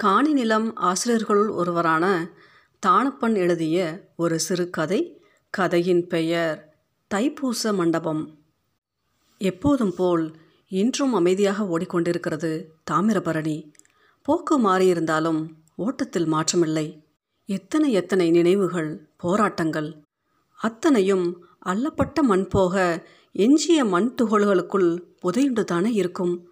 காணி நிலம் ஆசிரியர்களுள் ஒருவரான தானப்பன் எழுதிய ஒரு சிறுகதை கதையின் பெயர் தைப்பூச மண்டபம். எப்போதும் போல் இன்றும் அமைதியாக ஓடிக்கொண்டிருக்கிறது தாமிரபரணி. போக்கு மாறியிருந்தாலும் ஓட்டத்தில் மாற்றமில்லை. எத்தனை எத்தனை நினைவுகள் போராட்டங்கள். அத்தனையும் அள்ளப்பட்ட மண் போக எஞ்சிய மண் துகள்களுக்குள் புதையுண்டுதானே இருக்கும்.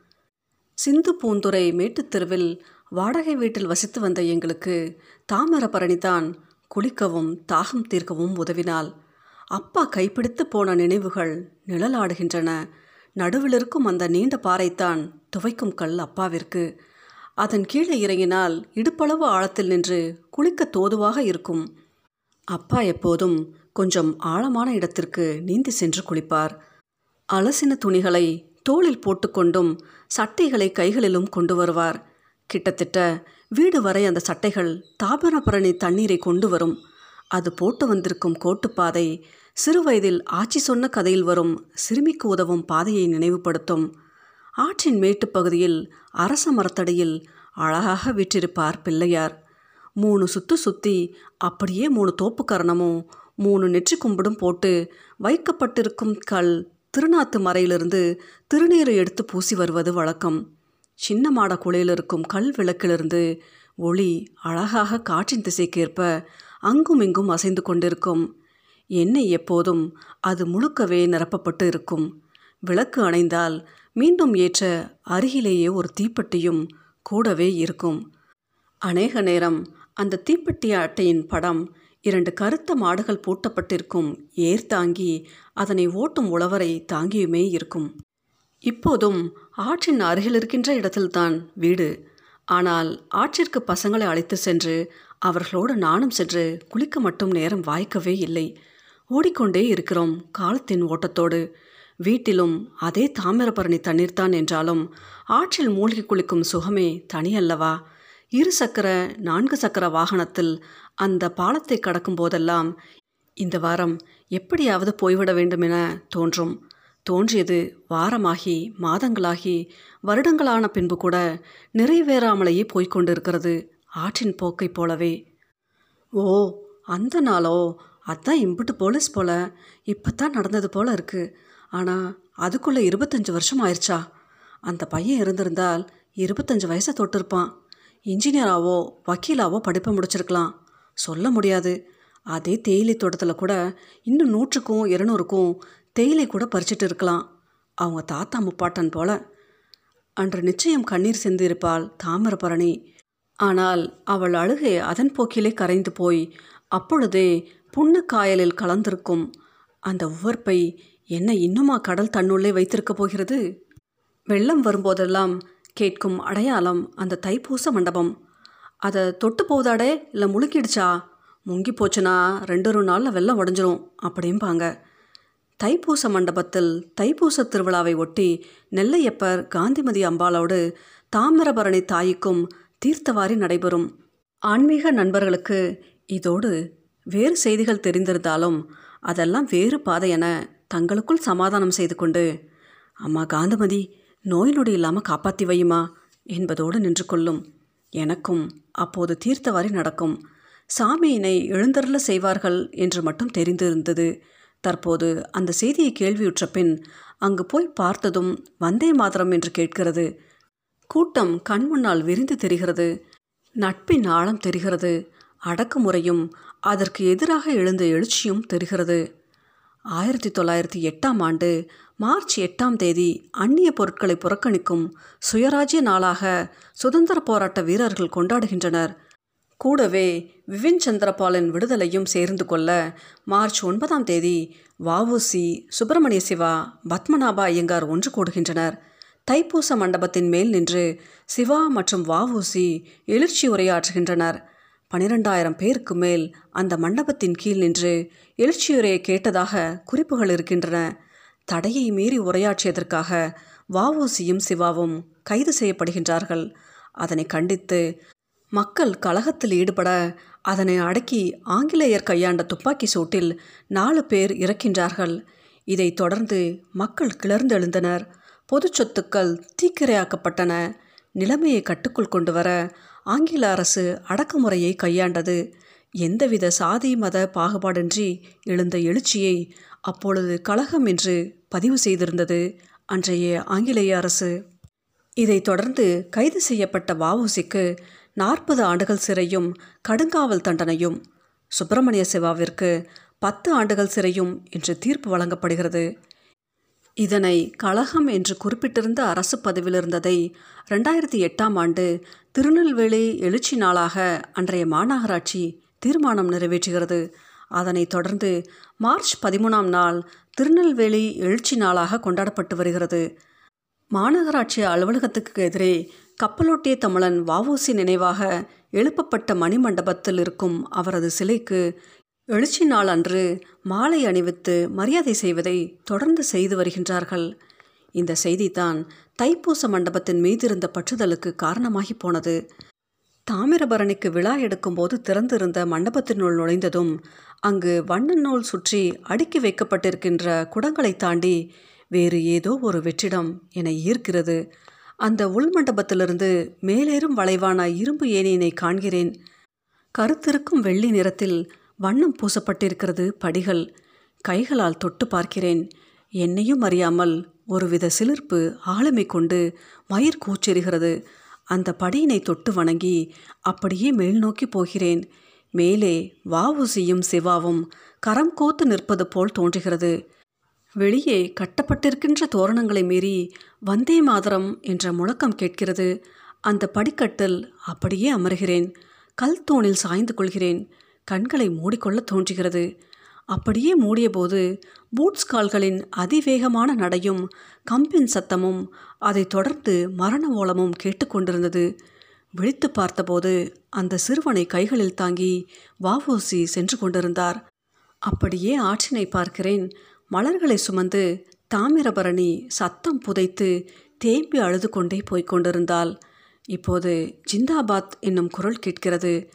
சிந்து பூந்துரை மேட்டுத் தெருவில் வாடகை வீட்டில் வசித்து வந்த எங்களுக்கு தாமிரபரணிதான் குளிக்கவும் தாகம் தீர்க்கவும் உதவினாள். அப்பா கைப்பிடித்து போன நினைவுகள் நிழலாடுகின்றன. நடுவில் இருக்கும் அந்த நீண்ட பாறைத்தான் துவைக்கும் கல் அப்பாவிற்கு. அதன் கீழே இறங்கினால் இடுப்பளவு ஆழத்தில் நின்று குளிக்க தோதுவாக இருக்கும். அப்பா எப்போதும் கொஞ்சம் ஆழமான இடத்திற்கு நீந்தி சென்று குளிப்பார். அலசின துணிகளை தோளில் போட்டுக்கொண்டும் சட்டைகளை கைகளிலும் கொண்டு வருவார். கிட்டத்தட்ட வீடு வரை அந்த சட்டைகள் தாமிரபரணி தண்ணீரை கொண்டு வரும். அது போட்டு வந்திருக்கும் கோட்டுப்பாதை சிறுவயதில் ஆட்சி சொன்ன கதையில் வரும் சிறுமிக்கு உதவும் பாதையை நினைவுபடுத்தும். ஆற்றின் மேட்டுப் பகுதியில் அரச மரத்தடியில் அழகாக விற்றிருப்பார் பிள்ளையார். மூணு சுத்து சுத்தி அப்படியே மூணு தோப்பு கரணமும் மூணு நெற்றி கும்பிடும் போட்டு வைக்கப்பட்டிருக்கும் கல் திருநாத்து மறையிலிருந்து திருநீரை எடுத்து பூசி வருவது வழக்கம். சின்ன மாட குளையில் இருக்கும் கல் விளக்கிலிருந்து ஒளி அழகாக காற்றின் திசைக்கேற்ப அங்கும் இங்கும் அசைந்து கொண்டிருக்கும். எண்ணெய் எப்போதும் அது முழுக்கவே நிரப்பப்பட்டு இருக்கும். விளக்கு அணைந்தால் மீண்டும் ஏற்ற அருகிலேயே ஒரு தீப்பெட்டியும் கூடவே இருக்கும். அநேக நேரம் அந்த தீப்பெட்டி அட்டையின் படம் இரண்டு கருத்த மாடுகள் பூட்டப்பட்டிருக்கும் ஏர் தாங்கி அதனை ஓட்டும் உழவரை தாங்கியுமே இருக்கும். இப்போதும் ஆற்றின் அருகில் இருக்கின்ற இடத்தில்தான் வீடு. ஆனால் ஆற்றிற்கு பசங்களை அழைத்து சென்று அவர்களோடு நானும் சென்று குளிக்க மட்டும் நேரம் வாய்க்கவே இல்லை. ஓடிக்கொண்டே இருக்கிறோம் காலத்தின் ஓட்டத்தோடு. வீட்டிலும் அதே தாமிரபரணி தண்ணீர்தான் என்றாலும் ஆற்றில் மூழ்கி குளிக்கும் சுகமே தனியல்லவா? இரு சக்கர நான்கு சக்கர வாகனத்தில் அந்த பாலத்தை கடக்கும் போதெல்லாம் இந்த வாரம் எப்படியாவது போய்விட வேண்டுமென தோன்றும். தோன்றியது வாரமாகி மாதங்களாகி வருடங்களான பின்பு கூட நிறைவேறாமலேயே போய்கொண்டிருக்கிறது ஆற்றின் போக்கைப் போலவே. ஓ அந்த நாளோ? அதான் இம்புட்டு போலீஸ் போல. இப்போ தான் நடந்தது போல இருக்கு. ஆனால் அதுக்குள்ளே இருபத்தஞ்சி வருஷம் ஆயிடுச்சா? அந்த பையன் இருந்திருந்தால் இருபத்தஞ்சி வயசை தொட்டிருப்பான். இன்ஜினியராவோ வக்கீலாவோ படிப்பை முடிச்சிருக்கலாம். சொல்ல முடியாது. அதே தேயிலை தோட்டத்தில் கூட இன்னும் நூற்றுக்கும் இருநூறுக்கும் தேயிலை கூட பறிச்சிட்டு இருக்கலாம். அவங்க தாத்தா முப்பாட்டன் போல. அன்று நிச்சயம் கண்ணீர் சிந்திருப்பாள் தாமிரபரணி. ஆனால் அவள் அழுகை அதன் போக்கிலே கரைந்து போய் அப்பொழுதே புண்ணக்காயலில் கலந்திருக்கும். அந்த உவர்ப்பை என்ன இன்னுமா கடல் தன்னுள்ளே வைத்திருக்கப் போகிறது? வெள்ளம் வரும்போதெல்லாம் கேட்கும் அடையாளம் அந்த தைப்பூச மண்டபம். அதை தொட்டு போதாடே இல்லை முழுக்கிடுச்சா? முங்கி போச்சுன்னா ரெண்டு ஒரு நாளில் வெள்ளம் உடஞ்சிரும் அப்படிம்பாங்க. தைப்பூச மண்டபத்தில் தைப்பூச திருவிழாவை ஒட்டி நெல்லையப்பர் காந்திமதி அம்பாளோடு தாமிரபரணி தாய்க்கும் தீர்த்தவாரி நடைபெறும். ஆன்மீக நண்பர்களுக்கு இதோடு வேறு செய்திகள் தெரிந்திருந்தாலும் அதெல்லாம் வேறு பாதை என தங்களுக்குள் சமாதானம் செய்து கொண்டு அம்மா காந்திமதி நோய் நொடி இல்லாமல் காப்பாற்றி வையுமா? என்பதோடு நின்று கொள்ளும். எனக்கும் அப்போது தீர்த்தவாரி நடக்கும். சாமியினை எழுந்தருள செய்வார்கள் என்று மட்டும் தெரிந்திருந்தது. தற்போது அந்த செய்தியை கேள்வியுற்ற பின் அங்கு போய் பார்த்ததும் வந்தே மாதரம் என்று கேட்கிறது. கூட்டம் கண் முன்னால் விரிந்து தெரிகிறது. நட்பின் ஆழம் தெரிகிறது. அடக்குமுறையும் அதற்கு எதிராக எழுந்த எழுச்சியும் தெரிகிறது. ஆயிரத்தி தொள்ளாயிரத்தி எட்டாம் ஆண்டு மார்ச் எட்டாம் தேதி அந்நிய பொருட்களை புறக்கணிக்கும் சுயராஜ்ய நாளாக சுதந்திர போராட்ட வீரர்கள் கொண்டாடுகின்றனர். கூடவே விபின் சந்திரபாலின் விடுதலையும் சேர்ந்து கொள்ள மார்ச் ஒன்பதாம் தேதி வவுசி சுப்பிரமணிய சிவா பத்மநாபா ஐயங்கார் ஒன்று கூடுகின்றனர். தைப்பூச மண்டபத்தின் மேல் நின்று சிவா மற்றும் வவுசி எழுச்சி உரையாற்றுகின்றனர். பனிரெண்டாயிரம் பேருக்கு மேல் அந்த மண்டபத்தின் கீழ் நின்று எழுச்சியுரையை கேட்டதாக குறிப்புகள் இருக்கின்றன. தடையை மீறி உரையாற்றியதற்காக வவுசியும் சிவாவும் கைது செய்யப்படுகின்றார்கள். அதனை கண்டித்து மக்கள் கலகத்தில் ஈடுபட அதனை அடக்கி ஆங்கிலேயர் கையாண்ட துப்பாக்கி சூட்டில் நாலு பேர் இறக்கின்றார்கள். இதைத் தொடர்ந்து மக்கள் கிளர்ந்தெழுந்தனர் பொது சொத்துக்கள் தீக்கிரையாக்கப்பட்டன. நிலைமையை கட்டுக்குள் கொண்டு வர ஆங்கில அரசு அடக்குமுறையை கையாண்டது. எந்தவித சாதி மத பாகுபாடின்றி எழுந்த எழுச்சியை அப்பொழுது கழகம் என்று பதிவு செய்திருந்தது அன்றைய ஆங்கிலேய அரசு. இதைத் தொடர்ந்து கைது செய்யப்பட்ட வாவுசிக்கு நாற்பது ஆண்டுகள் சிறையும் கடுங்காவல் தண்டனையும். சுப்பிரமணிய சிவாவிற்கு பத்து ஆண்டுகள் சிறையும் என்று தீர்ப்பு வழங்கப்படுகிறது. இதனை கழகம் என்று குறிப்பிட்டிருந்த அரசு பதவியில் இருந்ததை ரெண்டாயிரத்தி எட்டாம் ஆண்டு திருநெல்வேலி எழுச்சி நாளாக அன்றைய மாநகராட்சி தீர்மானம் நிறைவேற்றுகிறது. அதனைத் தொடர்ந்து மார்ச் பதிமூணாம் நாள் திருநெல்வேலி எழுச்சி நாளாக கொண்டாடப்பட்டு வருகிறது. மாநகராட்சி அலுவலகத்துக்கு எதிரே கப்பலோட்டிய தமிழன் வஉசி நினைவாக எழுப்பப்பட்ட மணிமண்டபத்தில் இருக்கும் அவரது சிலைக்கு எழுச்சி நாள் அன்று மாலை அணிவித்து மரியாதை செய்வதை தொடர்ந்து செய்து வருகின்றார்கள். இந்த செய்திதான் தைப்பூச மண்டபத்தின் மீதிருந்த பற்றுதலுக்கு காரணமாகி போனது. தாமிரபரணிக்கு விழா எடுக்கும்போது திறந்திருந்த மண்டபத்தினுள் நுழைந்ததும் அங்கு வண்ண நூல் சுற்றி அடுக்கி வைக்கப்பட்டிருக்கின்ற குடங்களை தாண்டி வேறு ஏதோ ஒரு வெற்றிடம் என ஈர்க்கிறது. அந்த உள்மண்டபத்திலிருந்து மேலேறும் வளைவான இரும்பு ஏனியினை காண்கிறேன். கருத்திருக்கும் வெள்ளி நிறத்தில் வண்ணம் பூசப்பட்டிருக்கிறது படிகள். கைகளால் தொட்டு பார்க்கிறேன். என்னையும் அறியாமல் ஒருவித சிலிர்ப்பு ஆளுமை கொண்டு மயிர் கூச்செறுகிறது அந்த படியினை தொட்டு வணங்கி அப்படியே மேல் நோக்கி போகிறேன். மேலே வாவுசியும் சிவாவும் கரம் கோத்து நிற்பது போல் தோன்றுகிறது. வெளியே கட்டப்பட்டிருக்கின்ற தோரணங்களை மீறி வந்தே மாதரம் என்ற முழக்கம் கேட்கிறது. அந்த படிக்கட்டில் அப்படியே அமர்கிறேன். கல் தூணில் சாய்ந்து கொள்கிறேன். கண்களை மூடிக்கொள்ள தோன்றுகிறது. அப்படியே மூடியபோது பூட்ஸ் கால்களின் அதிவேகமான நடையும் கம்பின் சத்தமும் அதைத் தொடர்ந்து மரண ஓலமும் கேட்டுக்கொண்டிருந்தது விழித்து பார்த்தபோது அந்த சிறுவனை கைகளில் தாங்கி வாவூசி சென்று கொண்டிருந்தார். அப்படியே ஆற்றினை பார்க்கிறேன். மலர்களை சுமந்து தாமிரபரணி சத்தம் புதைத்து தேம்பி அழுது கொண்டே போய்க் கொண்டிருந்தாள். இப்போது ஜிந்தாபாத் என்னும் குரல் கேட்கிறது.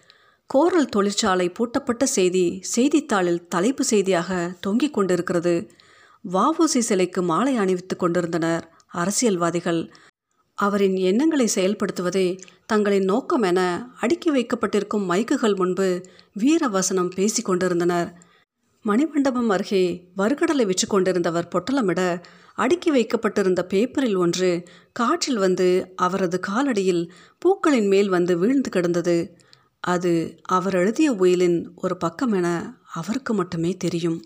கோரல் தொழிற்சாலை பூட்டப்பட்ட செய்தி செய்தித்தாளில் தலைப்பு செய்தியாக தொங்கிக் கொண்டிருக்கிறது. வஉசி சிலைக்கு மாலை அணிவித்துக் கொண்டிருந்தனர் அரசியல்வாதிகள். அவரின் எண்ணங்களை செயல்படுத்துவதே தங்களின் நோக்கம் என அடுக்கி வைக்கப்பட்டிருக்கும் மைக்குகள் முன்பு வீரவசனம் பேசிக் கொண்டிருந்தனர். மணிமண்டபம் அருகே வறுகடலை விற்று கொண்டிருந்தவர் பொட்டலமிட அடுக்கி வைக்கப்பட்டிருந்த பேப்பரில் ஒன்று காற்றில் வந்து அவரது காலடியில் பூக்களின் மேல் வந்து வீழ்ந்து கிடந்தது. அது அவர் எழுதிய உயிலின் ஒரு பக்கம் என அவருக்கு மட்டுமே தெரியும்.